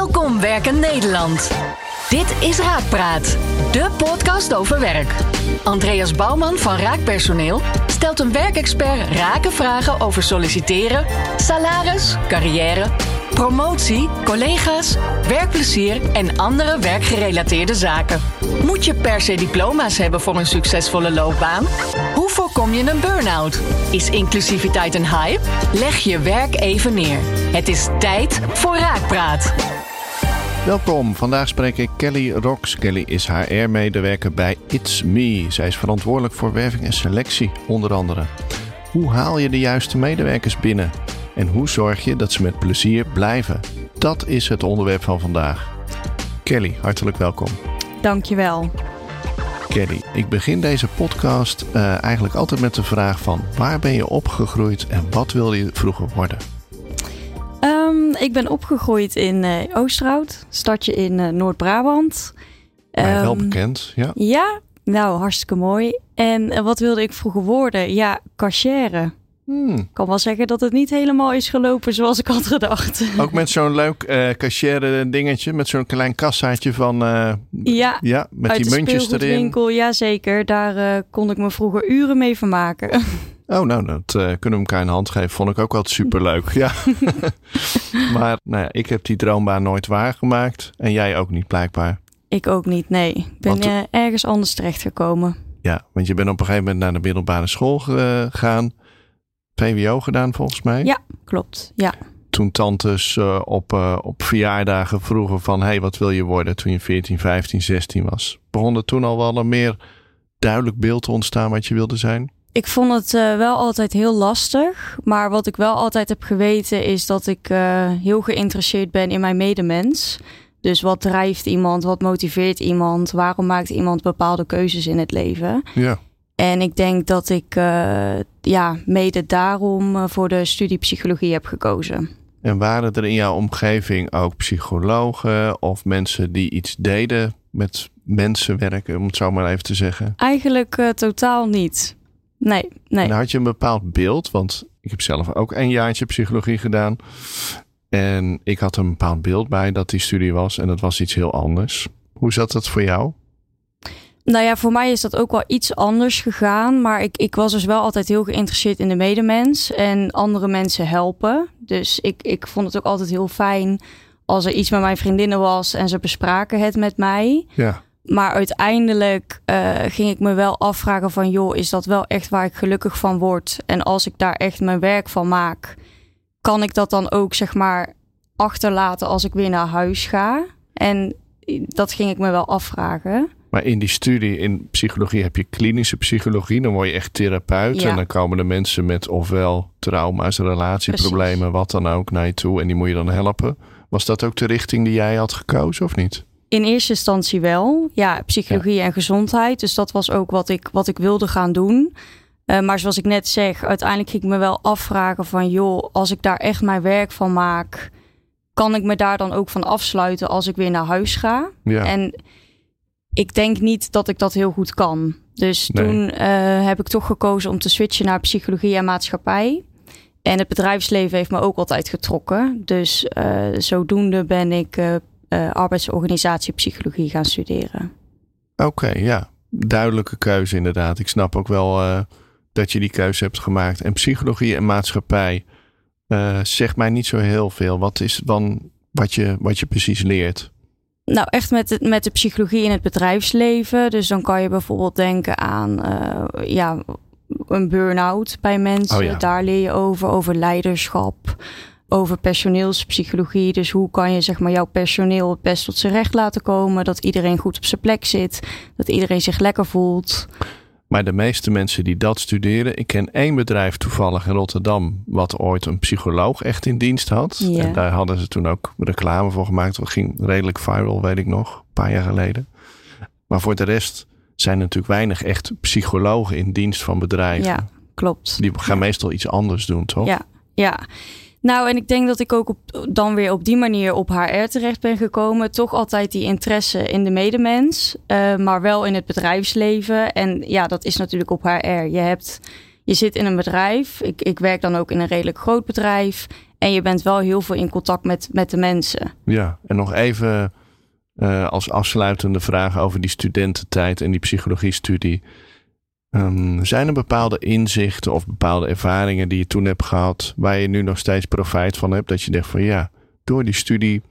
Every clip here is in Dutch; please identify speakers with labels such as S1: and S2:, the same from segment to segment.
S1: Welkom Werken Nederland. Dit is Raakpraat, de podcast over werk. Andreas Bouwman van Raakpersoneel stelt een werkexpert rake vragen over solliciteren, salaris, carrière, promotie, collega's, werkplezier en andere werkgerelateerde zaken. Moet je per se diploma's hebben voor een succesvolle loopbaan? Hoe voorkom je een burn-out? Is inclusiviteit een hype? Leg je werk even neer. Het is tijd voor Raakpraat.
S2: Welkom, vandaag spreek ik Kelly Rox. Kelly is HR-medewerker bij It's Me. Zij is verantwoordelijk voor werving en selectie, onder andere. Hoe haal je de juiste medewerkers binnen? En hoe zorg je dat ze met plezier blijven? Dat is het onderwerp van vandaag. Kelly, hartelijk welkom.
S3: Dankjewel.
S2: Kelly, ik begin deze podcast uh, eigenlijk altijd met de vraag van waar ben je opgegroeid en wat wilde je vroeger worden?
S3: Ik ben opgegroeid in uh, Oosterhout, stadje in uh, Noord-Brabant.
S2: Um, wel bekend, ja.
S3: Ja, nou hartstikke mooi. En wat wilde ik vroeger worden? Ja, cashier. Hmm. Ik kan wel zeggen dat het niet helemaal is gelopen zoals ik had gedacht.
S2: Ook met zo'n leuk uh, cashier dingetje, met zo'n klein kassaatje van... Uh,
S3: ja,
S2: ja, met die muntjes erin.
S3: winkel, ja zeker. Daar uh, kon ik me vroeger uren mee vermaken.
S2: Oh, nou, dat kunnen we elkaar een hand geven. Vond ik ook wel superleuk. Ja. maar nou ja, ik heb die droombaan nooit waargemaakt. En jij ook niet, blijkbaar.
S3: Ik ook niet, nee. Ik ben want, ergens anders terechtgekomen.
S2: Ja, want je bent op een gegeven moment naar de middelbare school gegaan. VWO gedaan volgens mij.
S3: Ja, klopt. Ja.
S2: Toen tantes uh, op, op verjaardagen vroegen van... hey, wat wil je worden toen je 14, 15, 16 was? Begon er toen al wel een meer duidelijk beeld te ontstaan wat je wilde zijn?
S3: Ik vond het uh, wel altijd heel lastig. Maar wat ik wel altijd heb geweten is dat ik heel geïnteresseerd ben in mijn medemens. Dus wat drijft iemand? Wat motiveert iemand? Waarom maakt iemand bepaalde keuzes in het leven?
S2: Ja.
S3: En ik denk dat ik uh, ja, mede daarom voor de studie psychologie heb gekozen.
S2: En waren er in jouw omgeving ook psychologen of mensen die iets deden met mensen werken, om het zo maar even te zeggen?
S3: Eigenlijk uh, totaal niet. Nee, nee.
S2: En had je een bepaald beeld? Want ik heb zelf ook een jaartje psychologie gedaan. En ik had een bepaald beeld bij dat die studie was. En dat was iets heel anders. Hoe zat dat voor jou?
S3: Nou ja, voor mij is dat ook wel iets anders gegaan. Maar ik, ik was dus wel altijd heel geïnteresseerd in de medemens en andere mensen helpen. Dus ik, ik vond het ook altijd heel fijn als er iets met mijn vriendinnen was en ze bespraken het met mij.
S2: Ja.
S3: Maar uiteindelijk uh, ging ik me wel afvragen van... joh, is dat wel echt waar ik gelukkig van word? En als ik daar echt mijn werk van maak... kan ik dat dan ook, zeg maar, achterlaten als ik weer naar huis ga? En dat ging ik me wel afvragen.
S2: Maar in die studie in psychologie heb je klinische psychologie. Dan word je echt therapeut.
S3: Ja.
S2: En dan komen de mensen met ofwel trauma's, relatieproblemen,
S3: Precies.
S2: wat dan ook naar je toe. En die moet je dan helpen. Was dat ook de richting die jij had gekozen of niet?
S3: In eerste instantie wel. Ja, psychologie en gezondheid. Dus dat was ook wat ik, wat ik wilde gaan doen. Uh, maar zoals ik net zeg, uiteindelijk ging ik me wel afvragen van... joh, als ik daar echt mijn werk van maak... kan ik me daar dan ook van afsluiten als ik weer naar huis ga?
S2: Ja.
S3: En ik denk niet dat ik dat heel goed kan. Dus
S2: Nee.
S3: toen uh, heb ik toch gekozen om te switchen naar psychologie en maatschappij. En het bedrijfsleven heeft me ook altijd getrokken. Dus uh, zodoende ben ik uh, uh, arbeidsorganisatiepsychologie gaan studeren.
S2: Oké, ja. Duidelijke keuze inderdaad. Ik snap ook wel uh, dat je die keuze hebt gemaakt. En psychologie en maatschappij uh, zegt mij niet zo heel veel. Wat is dan wat je, wat je precies leert?
S3: Nou, echt met de, met de psychologie in het bedrijfsleven. Dus dan kan je bijvoorbeeld denken aan ja, een burn-out bij mensen.
S2: Oh ja.
S3: Daar leer je over, over leiderschap, over personeelspsychologie. Dus hoe kan je zeg maar, jouw personeel het best tot zijn recht laten komen. Dat iedereen goed op zijn plek zit. Dat iedereen zich lekker voelt.
S2: Maar de meeste mensen die dat studeren, ik ken één bedrijf toevallig in Rotterdam, wat ooit een psycholoog echt in dienst had.
S3: Ja.
S2: En daar hadden ze toen ook reclame voor gemaakt. Dat ging redelijk viral, weet ik nog, een paar jaar geleden. Maar voor de rest zijn er natuurlijk weinig echt psychologen in dienst van bedrijven.
S3: Ja, klopt.
S2: Die gaan meestal iets anders doen, toch?
S3: Ja, ja. Nou, en ik denk dat ik ook dan weer op die manier op HR terecht ben gekomen. Toch altijd die interesse in de medemens, uh, maar wel in het bedrijfsleven. En ja, dat is natuurlijk op HR. Je hebt, je zit in een bedrijf. Ik, ik werk dan ook in een redelijk groot bedrijf. En je bent wel heel veel in contact met, met de mensen.
S2: Ja, en nog even uh, als afsluitende vraag over die studententijd en die psychologiestudie. Um, zijn er bepaalde inzichten of bepaalde ervaringen die je toen hebt gehad, waar je nu nog steeds profijt van hebt? Dat je denkt van ja, door die studie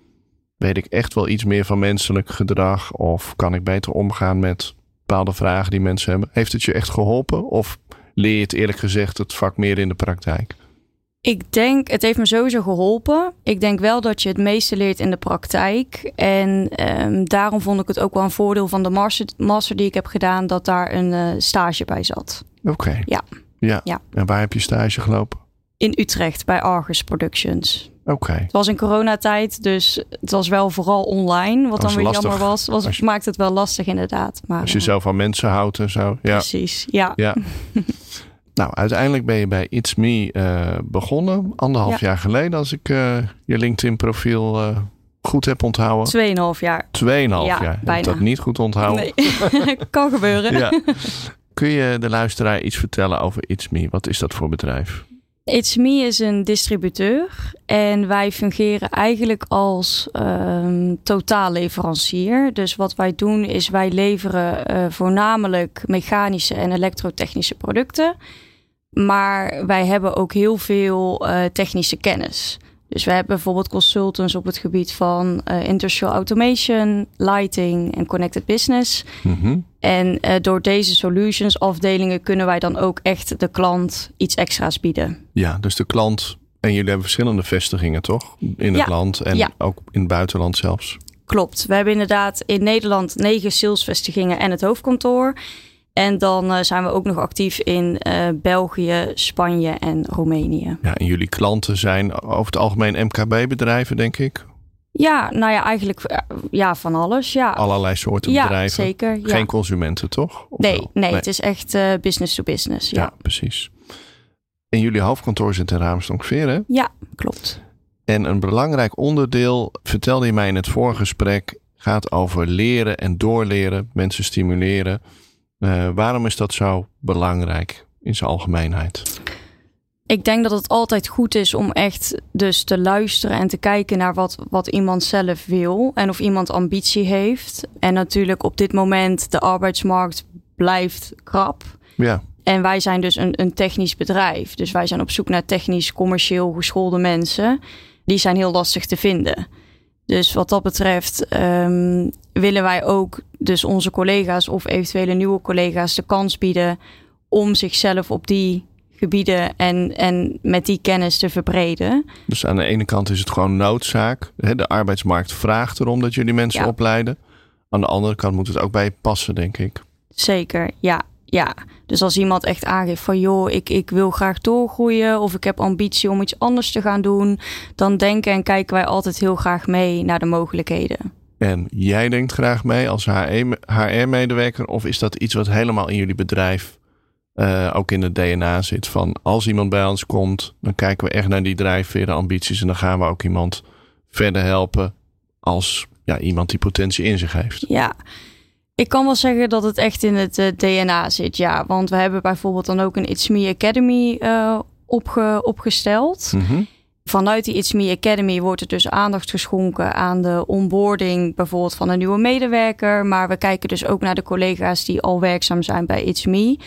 S2: weet ik echt wel iets meer van menselijk gedrag of kan ik beter omgaan met bepaalde vragen die mensen hebben. Heeft het je echt geholpen of leer je het eerlijk gezegd het vak meer in de praktijk?
S3: Ik denk, het heeft me sowieso geholpen. Ik denk wel dat je het meeste leert in de praktijk. En um, daarom vond ik het ook wel een voordeel van de master, master die ik heb gedaan, dat daar een uh, stage bij zat.
S2: Oké.
S3: Ja.
S2: ja. Ja. En waar heb je stage gelopen?
S3: In Utrecht bij Argus Productions.
S2: Oké.
S3: Het was in coronatijd, dus het was wel vooral online. Wat dan weer
S2: lastig.
S3: jammer was. was
S2: je-
S3: Maakt het wel lastig inderdaad. Maar,
S2: Als je
S3: eh,
S2: zelf van mensen houdt en zo. Ja.
S3: Precies, ja.
S2: Ja. nou, uiteindelijk ben je bij It's Me eh, begonnen. Anderhalf
S3: Ja.
S2: jaar geleden, als ik eh, je LinkedIn-profiel eh, goed heb onthouden.
S3: Tweeënhalf jaar.
S2: Tweeënhalf
S3: Ja,
S2: jaar. Heb
S3: bijna.
S2: dat niet goed onthouden?
S3: Nee, kan gebeuren.
S2: Ja. Kun je de luisteraar iets vertellen over It's Me? Wat is dat voor bedrijf?
S3: It's Me is een distributeur en wij fungeren eigenlijk als um, totaalleverancier. Dus wat wij doen is wij leveren uh, voornamelijk mechanische en elektrotechnische producten. Maar wij hebben ook heel veel uh, technische kennis. Dus we hebben bijvoorbeeld consultants op het gebied van uh, industrial automation, lighting en connected business.
S2: Mhm.
S3: En uh, door deze solutions afdelingen kunnen wij dan ook echt de klant iets extra's bieden.
S2: Ja, dus de klant. En jullie hebben verschillende vestigingen, toch? In het
S3: Ja,
S2: land en
S3: ja.
S2: ook in het buitenland zelfs.
S3: Klopt. We hebben inderdaad in Nederland negen salesvestigingen en het hoofdkantoor. En dan uh, zijn we ook nog actief in uh, België, Spanje en Roemenië.
S2: Ja, en jullie klanten zijn over het algemeen MKB-bedrijven, denk ik.
S3: Ja, nou ja, eigenlijk uh, ja, van alles. Ja,
S2: Allerlei soorten
S3: ja
S2: bedrijven.
S3: zeker. Ja.
S2: Geen consumenten, toch?
S3: Nee,
S2: wel?
S3: nee, het is echt uh, business to business.
S2: Ja,
S3: Ja,
S2: precies. En jullie hoofdkantoor zit in Raamsdonk-Veer, hè?
S3: ja klopt.
S2: En een belangrijk onderdeel, vertelde je mij in het vorige gesprek, gaat over leren en doorleren, mensen stimuleren. Uh, waarom is dat zo belangrijk in zijn algemeenheid?
S3: Ik denk dat het altijd goed is om echt dus te luisteren en te kijken naar wat, wat iemand zelf wil en of iemand ambitie heeft. En natuurlijk op dit moment de arbeidsmarkt blijft krap.
S2: Ja,
S3: En wij zijn dus een, een technisch bedrijf. Dus wij zijn op zoek naar technisch, commercieel geschoolde mensen. Die zijn heel lastig te vinden. Dus wat dat betreft um, willen wij ook dus onze collega's of eventuele nieuwe collega's de kans bieden om zichzelf op die gebieden en, en met die kennis te verbreden.
S2: dus aan de ene kant is het gewoon noodzaak. Hè, De arbeidsmarkt vraagt erom dat jullie mensen
S3: Ja.
S2: opleiden. Aan de andere kant moet het ook bij je passen, denk ik.
S3: Zeker, ja. Ja, dus als iemand echt aangeeft van joh, ik, ik wil graag doorgroeien of ik heb ambitie om iets anders te gaan doen, dan denken en kijken wij altijd heel graag mee naar de mogelijkheden.
S2: En jij denkt graag mee als HR-medewerker, of is dat iets wat helemaal in jullie bedrijf uh, ook in het DNA zit? Van als iemand bij ons komt, dan kijken we echt naar die drijfveren, ambities en dan gaan we ook iemand verder helpen als ja, iemand die potentie in zich heeft.
S3: Ja, ik kan wel zeggen dat het echt in het uh, DNA zit, ja. Want we hebben bijvoorbeeld dan ook een It's Me Academy uh, opge opgesteld.
S2: Mm -hmm.
S3: Vanuit die It's Me Academy wordt er dus aandacht geschonken aan de onboarding bijvoorbeeld van een nieuwe medewerker. Maar we kijken dus ook naar de collega's die al werkzaam zijn bij It's Me.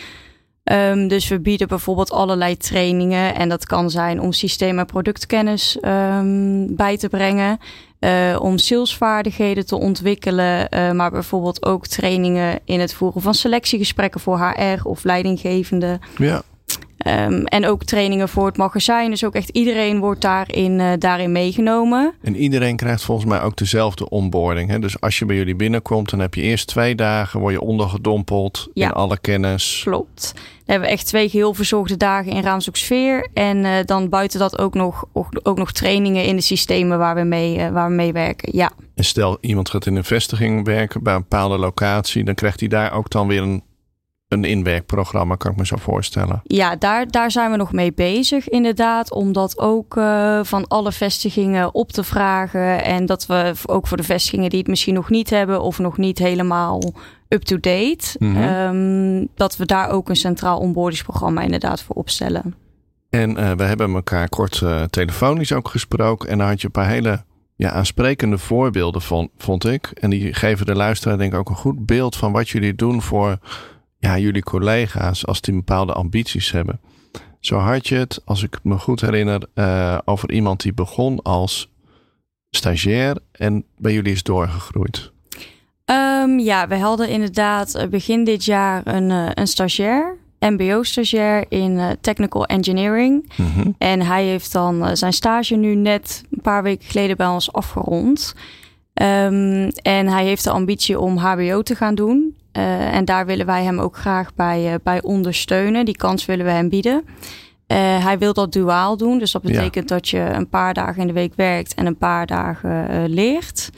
S3: Um, dus we bieden bijvoorbeeld allerlei trainingen. En dat kan zijn om systeem- en productkennis um, bij te brengen. Uh, om salesvaardigheden te ontwikkelen. Uh, maar bijvoorbeeld ook trainingen in het voeren van selectiegesprekken voor HR of leidinggevende.
S2: Ja.
S3: Um, en ook trainingen voor het magazijn. Dus ook echt iedereen wordt daarin, uh, daarin meegenomen.
S2: En iedereen krijgt volgens mij ook dezelfde onboarding. Hè? Dus als je bij jullie binnenkomt, dan heb je eerst twee dagen, word je ondergedompeld
S3: Ja.
S2: in alle kennis.
S3: Klopt. Dan hebben we echt twee geheel verzorgde dagen in Raamsdorpsfeer. En uh, dan buiten dat ook nog, ook nog trainingen in de systemen waar we mee, uh, waar we mee werken. Ja.
S2: En stel iemand gaat in een vestiging werken bij een bepaalde locatie, dan krijgt hij daar ook dan weer een een inwerkprogramma, kan ik me zo voorstellen.
S3: Ja, daar, daar zijn we nog mee bezig, inderdaad. Om dat ook uh, van alle vestigingen op te vragen. En dat we ook voor de vestigingen die het misschien nog niet hebben of nog niet helemaal up-to-date,
S2: Mhm.
S3: um, dat we daar ook een centraal onboardingsprogramma inderdaad voor opstellen.
S2: En uh, we hebben elkaar kort uh, telefonisch ook gesproken. En daar had je een paar hele ja, aansprekende voorbeelden van, vond ik. En die geven de luisteraar denk ik ook een goed beeld van wat jullie doen voor ja, jullie collega's als die bepaalde ambities hebben. Zo had je het, als ik me goed herinner, uh, over iemand die begon als stagiair en bij jullie is doorgegroeid.
S3: Um, ja, we hadden inderdaad begin dit jaar een, uh, een stagiair. MBO-stagiair in uh, Technical Engineering. Mm -hmm. En hij heeft dan zijn stage nu net een paar weken geleden bij ons afgerond. Um, en hij heeft de ambitie om HBO te gaan doen. Uh, en daar willen wij hem ook graag bij, bij ondersteunen. Die kans willen we hem bieden. hij wil dat duaal doen. Dus dat betekent ja. dat je een paar dagen in de week werkt en een paar dagen leert.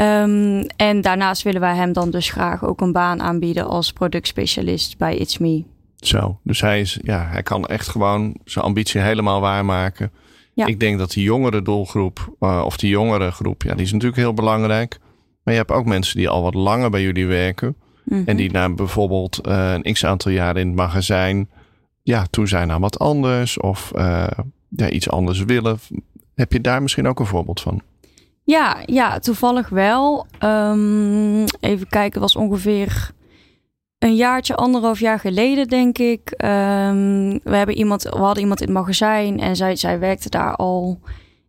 S3: Um, en daarnaast willen wij hem dan dus graag ook een baan aanbieden als productspecialist bij It's Me.
S2: Zo, dus hij, is, ja, hij kan echt gewoon zijn ambitie helemaal waarmaken. Ja. Ik denk dat die jongere doelgroep, of die jongere groep, ja, die is natuurlijk heel belangrijk. Maar je hebt ook mensen die al wat langer bij jullie werken. Mm -hmm. En die na bijvoorbeeld uh, een x aantal jaren in het magazijn ja, toe zijn aan wat anders. Of uh, ja, iets anders willen. Heb je daar misschien ook een voorbeeld van?
S3: Ja, ja toevallig wel. Um, even kijken, was ongeveer een jaartje, anderhalf jaar geleden, denk ik. Um, we, hebben iemand, we hadden iemand in het magazijn en zij, zij werkte daar al,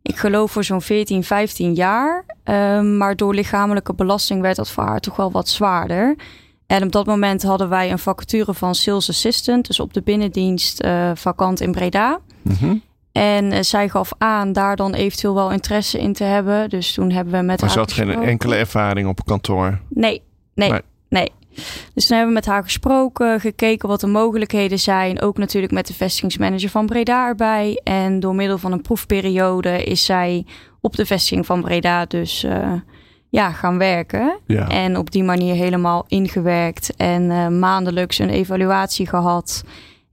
S3: ik geloof, voor zo'n 14, 15 jaar. Um, maar door lichamelijke belasting werd dat voor haar toch wel wat zwaarder. En op dat moment hadden wij een vacature van sales assistant, dus op de binnendienst uh, vakant in Breda. Mm -hmm. En uh, zij gaf aan daar dan eventueel wel interesse in te hebben. Dus toen hebben we met
S2: maar
S3: haar.
S2: Maar ze had geen enkele ervaring op kantoor?
S3: Nee, nee, nee. nee. Dus toen hebben we met haar gesproken, gekeken wat de mogelijkheden zijn. Ook natuurlijk met de vestigingsmanager van Breda erbij. En door middel van een proefperiode is zij op de vestiging van Breda dus uh, ja, gaan werken. Ja. En op die manier helemaal ingewerkt en uh, maandelijks een evaluatie gehad.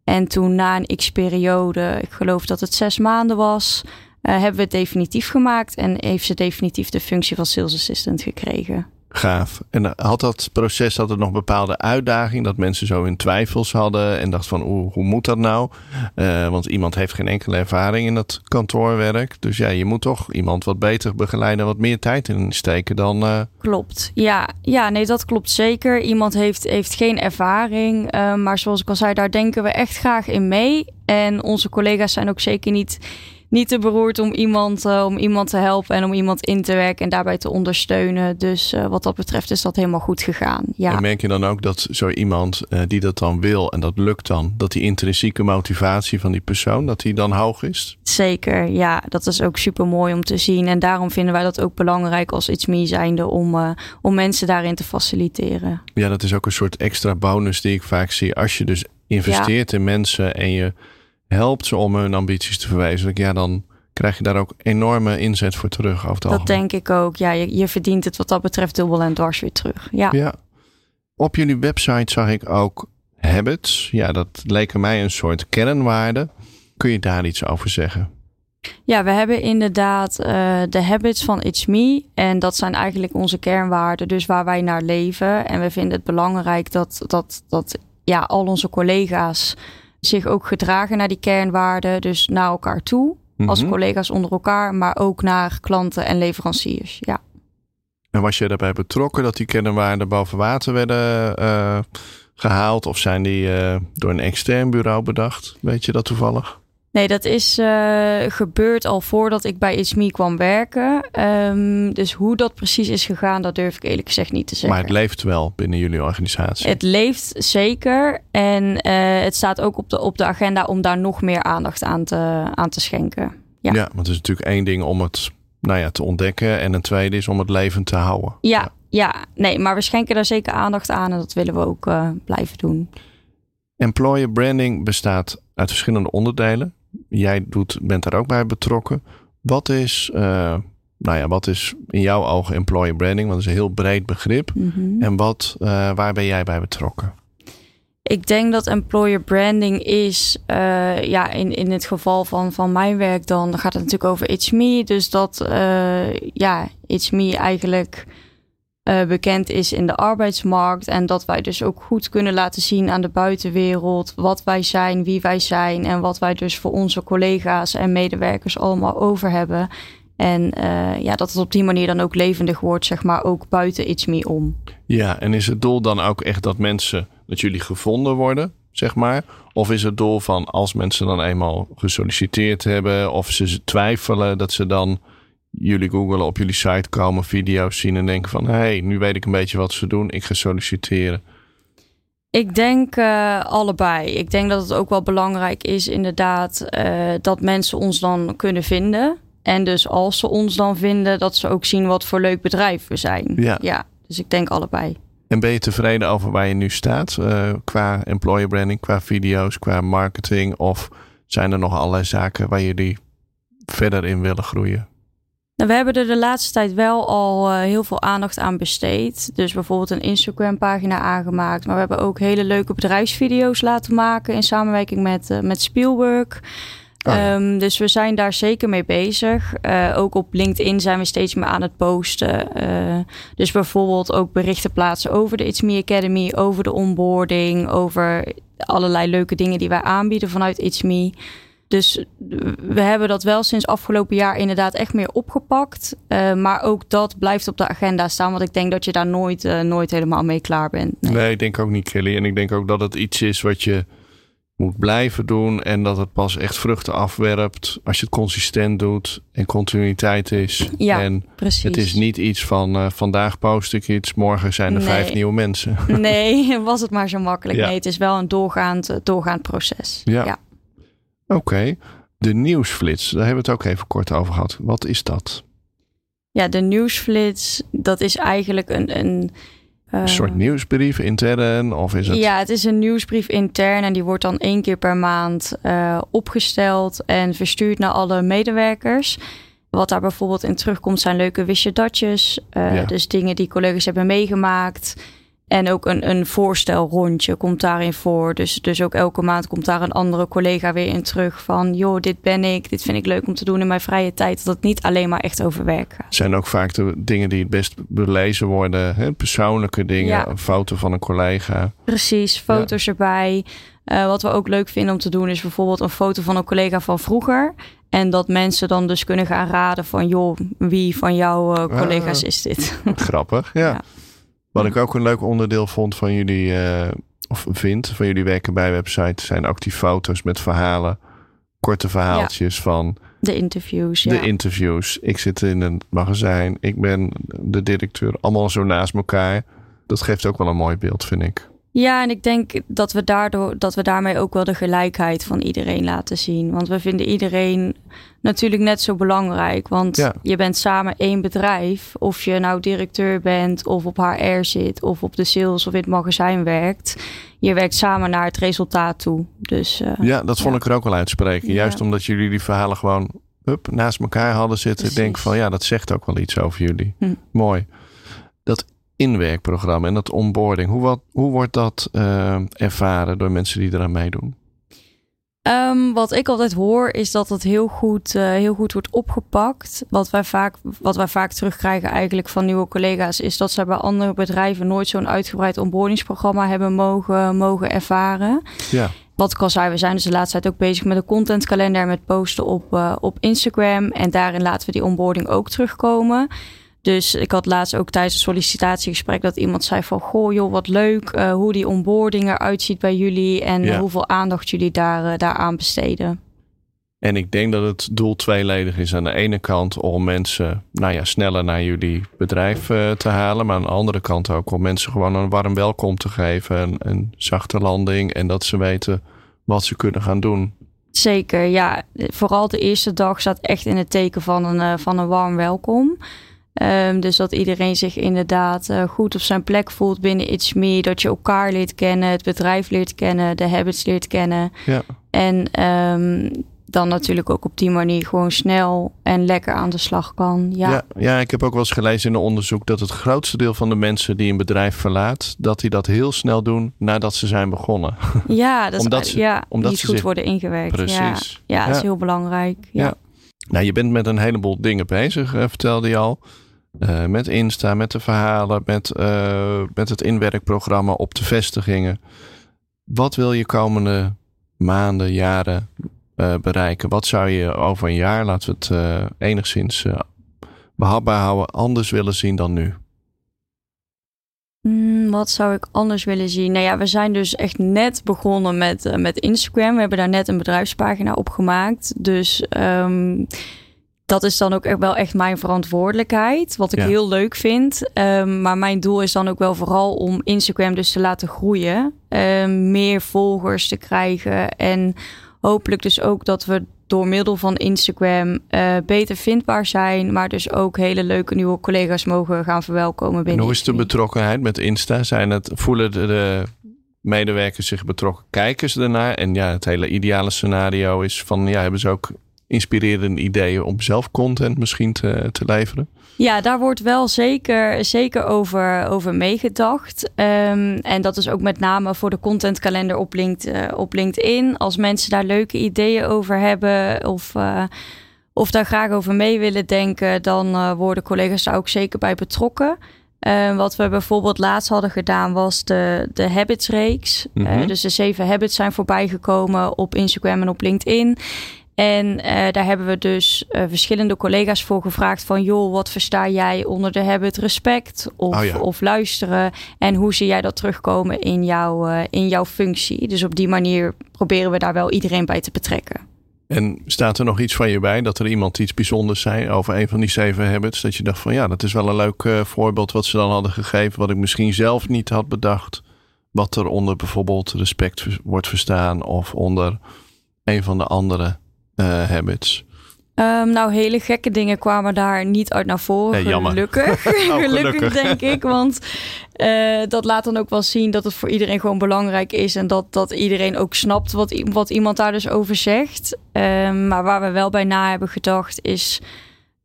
S3: En toen na een x-periode, ik geloof dat het zes maanden was, uh, hebben we het definitief gemaakt. En heeft ze definitief de functie van sales assistant gekregen.
S2: Gaaf. En had dat proces had het nog bepaalde uitdaging? Dat mensen zo in twijfels hadden en dachten van hoe, hoe moet dat nou? Uh, want iemand heeft geen enkele ervaring in dat kantoorwerk. Dus ja, je moet toch iemand wat beter begeleiden, wat meer tijd in steken dan. Uh...
S3: Klopt. Ja, ja, nee, dat klopt zeker. Iemand heeft, heeft geen ervaring. Uh, maar zoals ik al zei, daar denken we echt graag in mee. En onze collega's zijn ook zeker niet niet te beroerd om iemand, uh, om iemand te helpen en om iemand in te werken en daarbij te ondersteunen. Dus uh, wat dat betreft is dat helemaal goed gegaan. Ja.
S2: En merk je dan ook dat zo iemand uh, die dat dan wil en dat lukt dan, dat die intrinsieke motivatie van die persoon, dat die dan hoog is?
S3: Zeker, ja. Dat is ook super mooi om te zien. En daarom vinden wij dat ook belangrijk als iets meer zijnde om, om mensen daarin te faciliteren.
S2: Ja, dat is ook een soort extra bonus die ik vaak zie. Als je dus investeert ja. in mensen en je helpt ze om hun ambities te verwezenlijken, ja, dan krijg je daar ook enorme inzet voor terug. Over het
S3: dat
S2: algemeen.
S3: denk ik ook. Ja, je, je verdient het wat dat betreft dubbel en dwars weer terug. Ja.
S2: ja. Op jullie website zag ik ook habits. Ja, dat leken mij een soort kernwaarde. Kun je daar iets over zeggen?
S3: Ja, we hebben inderdaad uh, de habits van It's Me. En dat zijn eigenlijk onze kernwaarden, dus waar wij naar leven. En we vinden het belangrijk dat, dat, dat ja, al onze collega's zich ook gedragen naar die kernwaarden. Dus naar elkaar toe, als
S2: Mhm.
S3: collega's onder elkaar, maar ook naar klanten en leveranciers. Ja.
S2: En was je daarbij betrokken dat die kernwaarden boven water werden eh, gehaald? Of zijn die eh, door een extern bureau bedacht? Weet je dat toevallig?
S3: Nee, dat is uh, gebeurd al voordat ik bij It's Me kwam werken. Um, dus hoe dat precies is gegaan, dat durf ik eerlijk gezegd niet te zeggen.
S2: Maar het leeft wel binnen jullie organisatie.
S3: Het leeft zeker. En uh, het staat ook op de, op de agenda om daar nog meer aandacht aan te, aan te schenken. Ja.
S2: ja, want het is natuurlijk één ding om het nou ja, te ontdekken. En een tweede is om het levend te houden.
S3: Ja, ja. ja. nee, maar we schenken daar zeker aandacht aan. En dat willen we ook uh, blijven doen.
S2: Employer branding bestaat uit verschillende onderdelen jij doet, bent daar ook bij betrokken. Wat is, uh, nou ja, wat is in jouw ogen employer branding? Want dat is een heel breed begrip.
S3: Mhm.
S2: En wat, uh, waar ben jij bij betrokken?
S3: Ik denk dat employer branding is, uh, ja, in, in het geval van, van mijn werk, dan gaat het natuurlijk over It's Me. Dus dat, ja, It's Me eigenlijk uh, bekend is in de arbeidsmarkt. En dat wij dus ook goed kunnen laten zien aan de buitenwereld wat wij zijn, wie wij zijn en wat wij dus voor onze collega's en medewerkers allemaal over hebben. En uh, ja, dat het op die manier dan ook levendig wordt, zeg maar, ook buiten iets meer om.
S2: Ja, en is het doel dan ook echt dat mensen, dat jullie gevonden worden, zeg maar? Of is het doel van als mensen dan eenmaal gesolliciteerd hebben of ze twijfelen, dat ze dan jullie googelen, op jullie site komen, video's zien en denken van hé, hey, nu weet ik een beetje wat ze doen, ik ga solliciteren?
S3: Ik denk uh, allebei. Ik denk dat het ook wel belangrijk is, inderdaad, uh, dat mensen ons dan kunnen vinden. En dus als ze ons dan vinden, dat ze ook zien wat voor leuk bedrijf we zijn.
S2: Ja.
S3: ja dus ik denk allebei.
S2: En ben je tevreden over waar je nu staat? Uh, qua employer branding, qua video's, qua marketing? Of zijn er nog allerlei zaken waar jullie verder in willen groeien?
S3: Nou, we hebben er de laatste tijd wel al uh, heel veel aandacht aan besteed. Dus bijvoorbeeld een Instagram pagina aangemaakt. Maar we hebben ook hele leuke bedrijfsvideo's laten maken in samenwerking met, uh, met Spielberg. Oh, ja. um, dus we zijn daar zeker mee bezig. Uh, ook op LinkedIn zijn we steeds meer aan het posten. Uh, dus bijvoorbeeld ook berichten plaatsen over de It's Me Academy, over de onboarding, over allerlei leuke dingen die wij aanbieden vanuit It's Me. Dus we hebben dat wel sinds afgelopen jaar inderdaad echt meer opgepakt. Uh, maar ook dat blijft op de agenda staan. Want ik denk dat je daar nooit, uh, nooit helemaal mee klaar bent.
S2: Nee. nee, ik denk ook niet, Kelly. En ik denk ook dat het iets is wat je moet blijven doen. En dat het pas echt vruchten afwerpt als je het consistent doet en continuïteit is.
S3: Ja,
S2: en
S3: precies.
S2: Het is niet iets van uh, vandaag post ik iets, morgen zijn er
S3: Nee.
S2: vijf nieuwe mensen.
S3: Nee, was het maar zo makkelijk.
S2: Ja.
S3: Nee, het is wel een doorgaand, doorgaand proces.
S2: Ja.
S3: ja.
S2: Oké, de nieuwsflits, daar hebben we het ook even kort over gehad. Wat is dat?
S3: Ja, de nieuwsflits, dat is eigenlijk een. een uh,
S2: Een soort nieuwsbrief intern of is het?
S3: Ja, het is een nieuwsbrief intern en die wordt dan één keer per maand uh, opgesteld en verstuurd naar alle medewerkers. Wat daar bijvoorbeeld in terugkomt zijn leuke wist je datjes. Uh,
S2: Ja.
S3: Dus dingen die collega's hebben meegemaakt. En ook een, een voorstelrondje komt daarin voor. Dus, dus ook elke maand komt daar een andere collega weer in terug. Van joh, dit ben ik. Dit vind ik leuk om te doen in mijn vrije tijd. Dat het niet alleen maar echt over werk gaat.
S2: zijn ook vaak de dingen die het best belezen worden. Hè? Persoonlijke dingen,
S3: Ja.
S2: een foto van een collega.
S3: Precies, foto's erbij. Uh, wat we ook leuk vinden om te doen is bijvoorbeeld een foto van een collega van vroeger. En dat mensen dan dus kunnen gaan raden van joh, wie van jouw uh, collega's
S2: Ah.
S3: is dit?
S2: Grappig, ja.
S3: Ja.
S2: Wat ik ook een leuk onderdeel vond van jullie, eh, of vind, van jullie werken bij website, zijn ook die foto's met verhalen. Korte verhaaltjes van
S3: De interviews,
S2: de
S3: ja.
S2: interviews. Ik zit in een magazijn, ik ben de directeur, allemaal zo naast elkaar. Dat geeft ook wel een mooi beeld, vind ik.
S3: Ja, en ik denk dat we daardoor dat we daarmee ook wel de gelijkheid van iedereen laten zien. Want we vinden iedereen natuurlijk net zo belangrijk. Want
S2: Ja.
S3: je bent samen één bedrijf. Of je nou directeur bent, of op HR zit, of op de sales of in het magazijn werkt. Je werkt samen naar het resultaat toe. Dus uh,
S2: Ja, dat vond
S3: Ja.
S2: ik er ook wel uitspreken.
S3: Ja.
S2: Juist omdat jullie die verhalen gewoon hup, naast elkaar hadden zitten. Ik denk van ja, dat zegt ook wel iets over jullie.
S3: Hm.
S2: Mooi. Dat inwerkprogramma en dat onboarding, hoe, wat, hoe wordt dat eh, ervaren door mensen die eraan meedoen?
S3: Um, wat ik altijd hoor is dat het heel goed, uh, heel goed wordt opgepakt. Wat wij, vaak, wat wij vaak terugkrijgen eigenlijk van nieuwe collega's... is dat ze bij andere bedrijven nooit zo'n uitgebreid onboardingsprogramma hebben mogen, mogen ervaren.
S2: Ja,
S3: Wat ik al zei, we zijn dus de laatste tijd ook bezig met een contentkalender... met posten op, uh, op Instagram. En daarin laten we die onboarding ook terugkomen... Dus ik had laatst ook tijdens een sollicitatiegesprek dat iemand zei van... Goh joh, wat leuk uh, hoe die onboarding eruit ziet bij jullie... en
S2: Ja.
S3: uh, hoeveel aandacht jullie daar, uh, daaraan besteden.
S2: en ik denk dat het doel tweeledig is. Aan de ene kant om mensen nou ja, sneller naar jullie bedrijf eh, te halen. Maar aan de andere kant ook om mensen gewoon een warm welkom te geven. Een, een zachte landing en dat ze weten wat ze kunnen gaan doen.
S3: Zeker, ja. Vooral de eerste dag staat echt in het teken van een, uh, van een warm welkom. Um, dus dat iedereen zich inderdaad uh, goed op zijn plek voelt binnen It's Me. Dat je elkaar leert kennen, het bedrijf leert kennen, de habits leert kennen.
S2: Ja.
S3: En um, dan natuurlijk ook op die manier gewoon snel en lekker aan de slag kan. Ja,
S2: Ja, ja, ik heb ook wel eens gelezen in een onderzoek dat het grootste deel van de mensen die een bedrijf verlaat, dat die dat heel snel doen nadat ze zijn begonnen.
S3: ja dat
S2: Omdat
S3: is
S2: ze-
S3: ja,
S2: omdat
S3: niet
S2: ze
S3: goed
S2: zich-
S3: worden ingewerkt.
S2: Precies.
S3: Ja, ja, dat is heel belangrijk. Ja.
S2: Ja. Nou, je bent met een heleboel dingen bezig, eh, vertelde je al. Uh, met Insta, met de verhalen, met, uh, met het inwerkprogramma op de vestigingen. Wat wil je komende maanden, jaren uh, bereiken? Wat zou je over een jaar, laten we het enigszins behapbaar houden, anders willen zien dan nu?
S3: Mm, wat zou ik anders willen zien? Nou ja, we zijn dus echt net begonnen met, met Instagram. We hebben daar net een bedrijfspagina op gemaakt. Dus um, dat is dan ook wel echt mijn verantwoordelijkheid. Wat ik ja. heel leuk vind. Um, maar mijn doel is dan ook wel vooral om Instagram dus te laten groeien. Um, meer volgers te krijgen. En hopelijk dus ook dat we door middel van Instagram uh, beter vindbaar zijn. Maar dus ook hele leuke nieuwe collega's mogen gaan verwelkomen binnen. En
S2: hoe is de betrokkenheid met Insta? Zijn het, voelen de, de medewerkers zich betrokken? Kijken ze ernaar? En ja, het hele ideale scenario is van ja, hebben ze ook inspirerende ideeën om zelf content misschien te, te leveren?
S3: Ja, daar wordt wel zeker, zeker over, over meegedacht. Um, en dat is ook met name voor de contentkalender op, LinkedIn. op LinkedIn. Als mensen daar leuke ideeën over hebben of, uh, of daar graag over mee willen denken, dan uh, worden collega's daar ook zeker bij betrokken. Uh, wat we bijvoorbeeld laatst hadden gedaan was de, de habits-reeks. Mm -hmm. dus de zeven habits zijn voorbijgekomen op Instagram en op LinkedIn. En uh, daar hebben we dus uh, verschillende collega's voor gevraagd van joh, wat versta jij onder de habit respect of, oh ja. of luisteren en hoe zie jij dat terugkomen in, jouw uh, in jouw functie? Dus op die manier proberen we daar wel iedereen bij te betrekken.
S2: En staat er nog iets van je bij dat er iemand iets bijzonders zei over een van die zeven habits? Dat je dacht van ja, dat is wel een leuk voorbeeld wat ze dan hadden gegeven, wat ik misschien zelf niet had bedacht. Wat er onder bijvoorbeeld respect wordt verstaan of onder een van de andere habits?
S3: Um, nou, hele gekke dingen kwamen daar niet uit naar voren.
S2: Nee,
S3: gelukkig. oh, gelukkig, denk ik. Want uh, dat laat dan ook wel zien dat het voor iedereen gewoon belangrijk is. En dat, dat iedereen ook snapt wat, wat iemand daar dus over zegt. Um, maar waar we wel bij na hebben gedacht is...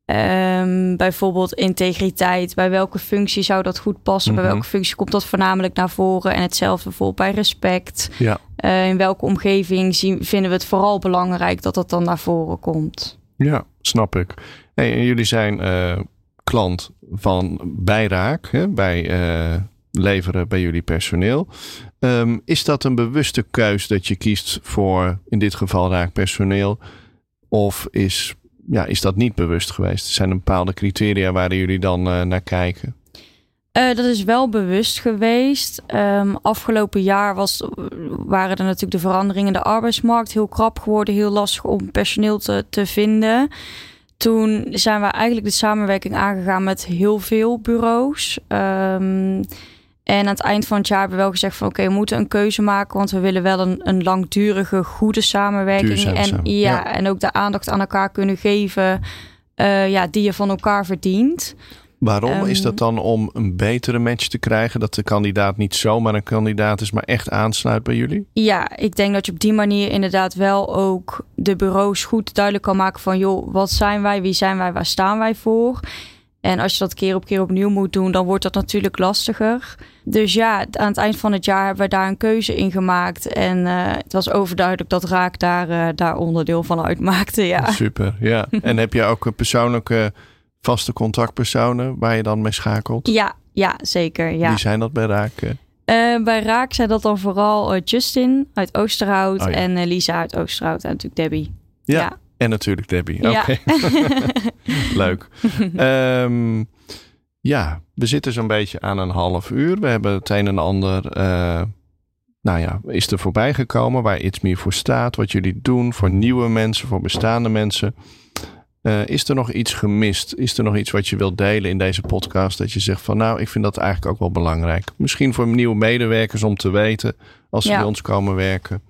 S3: Um, bijvoorbeeld integriteit. Bij welke functie zou dat goed passen? Mm -hmm. Bij welke functie komt dat voornamelijk naar voren? En hetzelfde bijvoorbeeld bij respect.
S2: Ja.
S3: Uh, in welke omgeving zien, vinden we het vooral belangrijk dat dat dan naar voren komt?
S2: Ja, snap ik. En jullie zijn uh, klant van Bijraak, hè, bij uh, leveren bij jullie personeel. Um, is dat een bewuste keus dat je kiest voor in dit geval raakpersoneel? Of is ja, is dat niet bewust geweest? Zijn er bepaalde criteria waar jullie dan uh, naar kijken?
S3: Uh, dat is wel bewust geweest. Um, afgelopen jaar was, waren er natuurlijk de veranderingen in de arbeidsmarkt heel krap geworden, heel lastig om personeel te, te vinden. Toen zijn we eigenlijk de samenwerking aangegaan met heel veel bureaus. Um, en aan het eind van het jaar hebben we wel gezegd van oké, okay, we moeten een keuze maken, want we willen wel een, een langdurige, goede samenwerking.
S2: Duurzaam
S3: en ja, ja, en ook de aandacht aan elkaar kunnen geven uh, ja, die je van elkaar verdient.
S2: Waarom um, is dat dan om een betere match te krijgen? Dat de kandidaat niet zomaar een kandidaat is, maar echt aansluit bij jullie?
S3: Ja, ik denk dat je op die manier inderdaad wel ook de bureaus goed duidelijk kan maken van joh, wat zijn wij, wie zijn wij, waar staan wij voor? En als je dat keer op keer opnieuw moet doen, dan wordt dat natuurlijk lastiger. Dus ja, aan het eind van het jaar hebben we daar een keuze in gemaakt. En uh, het was overduidelijk dat Raak daar, uh, daar onderdeel van uitmaakte. Ja.
S2: Super, ja. en heb je ook persoonlijke vaste contactpersonen waar je dan mee schakelt?
S3: Ja, ja zeker. Ja.
S2: Wie zijn dat bij Raak?
S3: Uh, bij Raak zijn dat dan vooral Justin uit Oosterhout oh, ja. en Lisa uit Oosterhout en natuurlijk Debbie.
S2: Ja, ja. En natuurlijk Debbie. Ja. Oké. Okay. Leuk. um, ja, we zitten zo'n beetje aan een half uur. We hebben het een en ander, uh, nou ja, is er voorbij gekomen waar iets meer voor staat. Wat jullie doen voor nieuwe mensen, voor bestaande mensen. Uh, is er nog iets gemist? Is er nog iets wat je wilt delen in deze podcast? Dat je zegt van nou, ik vind dat eigenlijk ook wel belangrijk. Misschien voor nieuwe medewerkers om te weten als ze ja. bij ons komen werken.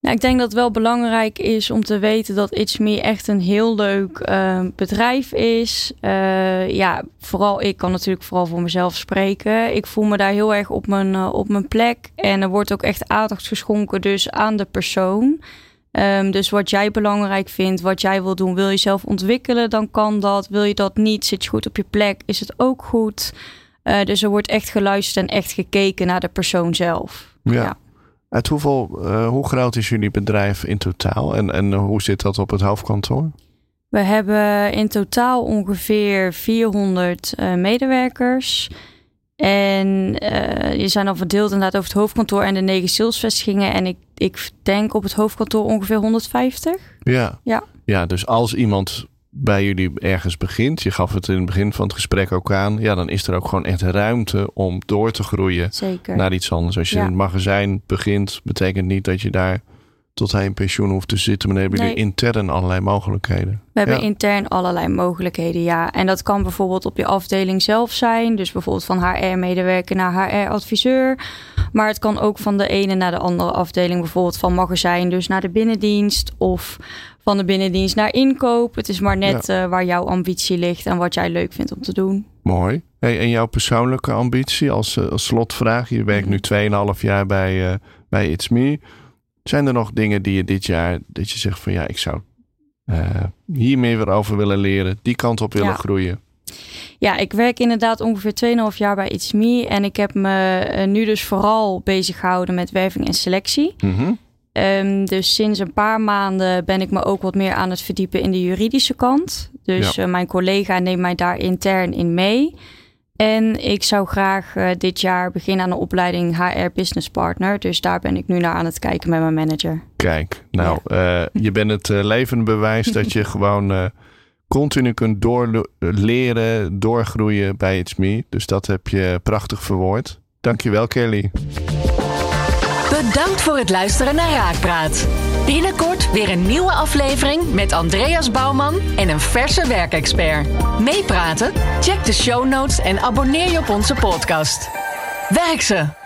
S3: Nou, ik denk dat het wel belangrijk is om te weten dat It's Me echt een heel leuk uh, bedrijf is. Uh, ja, vooral ik kan natuurlijk vooral voor mezelf spreken. Ik voel me daar heel erg op mijn, uh, op mijn plek. En er wordt ook echt aandacht geschonken dus aan de persoon. Um, dus wat jij belangrijk vindt, wat jij wil doen, wil je zelf ontwikkelen, dan kan dat. Wil je dat niet, zit je goed op je plek, is het ook goed. dus er wordt echt geluisterd en echt gekeken naar de persoon zelf.
S2: ja. ja. Uit hoeveel, uh, hoe groot is jullie bedrijf in totaal en, en hoe zit dat op het hoofdkantoor?
S3: We hebben in totaal ongeveer 400 uh, medewerkers. En uh, je zijn dan verdeeld inderdaad over het hoofdkantoor en de negen salesvestigingen. En ik, ik denk op het hoofdkantoor ongeveer 150.
S2: Ja.
S3: Ja.
S2: ja, dus als iemand bij jullie ergens begint, je gaf het in het begin van het gesprek ook aan, ja, dan is er ook gewoon echt ruimte om door te groeien
S3: Zeker.
S2: naar iets anders. Als je
S3: Ja.
S2: in het magazijn begint, betekent niet dat je daar tot hij in pensioen hoeft te zitten, maar dan hebben jullie
S3: Nee.
S2: intern allerlei mogelijkheden.
S3: We hebben
S2: Ja.
S3: intern allerlei mogelijkheden, ja. En dat kan bijvoorbeeld op je afdeling zelf zijn. Dus bijvoorbeeld van HR-medewerker naar HR-adviseur. Maar het kan ook van de ene naar de andere afdeling. Bijvoorbeeld van magazijn dus naar de binnendienst. Of van de binnendienst naar inkoop. Het is maar net eh, waar jouw ambitie ligt en wat jij leuk vindt om te doen.
S2: Mooi. Hey, en jouw persoonlijke ambitie als, eh, als slotvraag? Je werkt nu 2,5 jaar bij, eh, bij It's Me. Zijn er nog dingen die je dit jaar, dat je zegt van ja, ik zou eh, hier meer weer over willen leren, die kant op willen
S3: Ja.
S2: groeien?
S3: Ja, ik werk inderdaad ongeveer 2,5 jaar bij It's Me. En ik heb me eh, nu dus vooral bezig gehouden met werving en selectie.
S2: Mhm.
S3: Ehm, dus sinds een paar maanden ben ik me ook wat meer aan het verdiepen in de juridische kant. Dus
S2: Ja.
S3: eh, mijn collega neemt mij daar intern in mee. En ik zou graag eh, dit jaar beginnen aan een opleiding HR Business Partner. Dus daar ben ik nu naar aan het kijken met mijn manager.
S2: Kijk, nou, eh, je bent het eh, levende bewijs dat je gewoon eh, continu kunt doorleren, doorgroeien bij It's Me. Dus dat heb je prachtig verwoord. Dankjewel, Kelly.
S1: Bedankt voor het luisteren naar Raakpraat. Binnenkort weer een nieuwe aflevering met Andreas Bouwman en een verse werkexpert. Meepraten? Check de show notes en abonneer je op onze podcast. Werk ze!